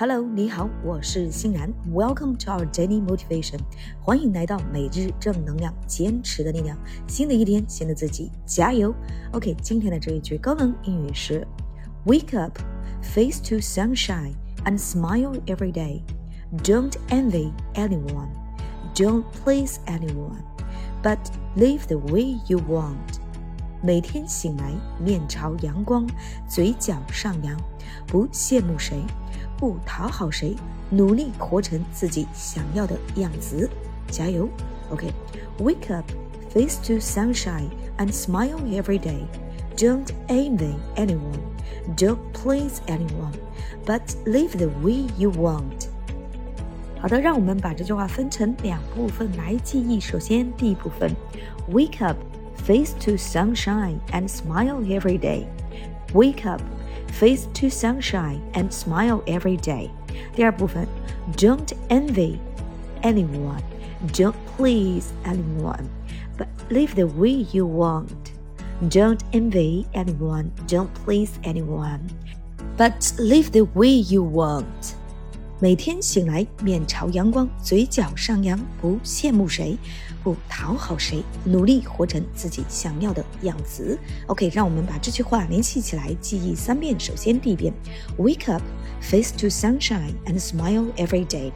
Hello，你好，我是欣然。Welcome to our daily motivation，欢迎来到每日正能量，坚持的力量。新的一天，新的自己，加油！OK，今天的这一句高能英语是：Wake up, face to sunshine, and smile every day. Don't envy anyone. Don't please anyone, but live the way you want. 每天醒来，面朝阳光，嘴角上扬，不羡慕谁， 不讨好谁，努力活成自己想要的样子，加油！OK，Wake up, face to sunshine, and smile every day. Don't envy anyone, don't please anyone, but live the way you want. 好的，让我们把这句话分成两部分来记忆。首先，第一部分，Wake up。face to sunshine and smile every day. Wake up, face to sunshine and smile every day. 第二部分，Don't envy anyone, don't please anyone, but live the way you want. Don't envy anyone, don't please anyone, but live the way you want. 每天醒来，面朝阳光，嘴角上扬，不羡慕谁，不讨好谁，努力活成自己想要的样子。OK，让我们把这句话联系起来，记忆三遍。首先第一遍：Wake up, face to sunshine, and smile every day.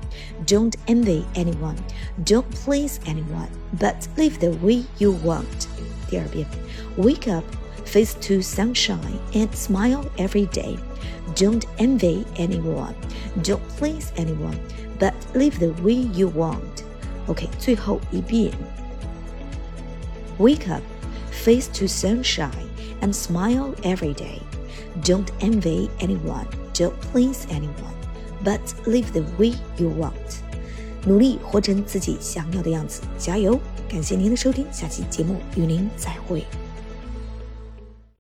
Don't envy anyone, don't please anyone, but live the way you want. 第二遍：Wake up, face to sunshine, and smile every day. Don't envy anyone. Don't please anyone, but live the way you want. OK，最后一遍。Wake up, face to sunshine, and smile every day. Don't envy anyone. Don't please anyone, but live the way you want. 努力活成自己想要的样子，加油！感谢您的收听，下期节目与您再会。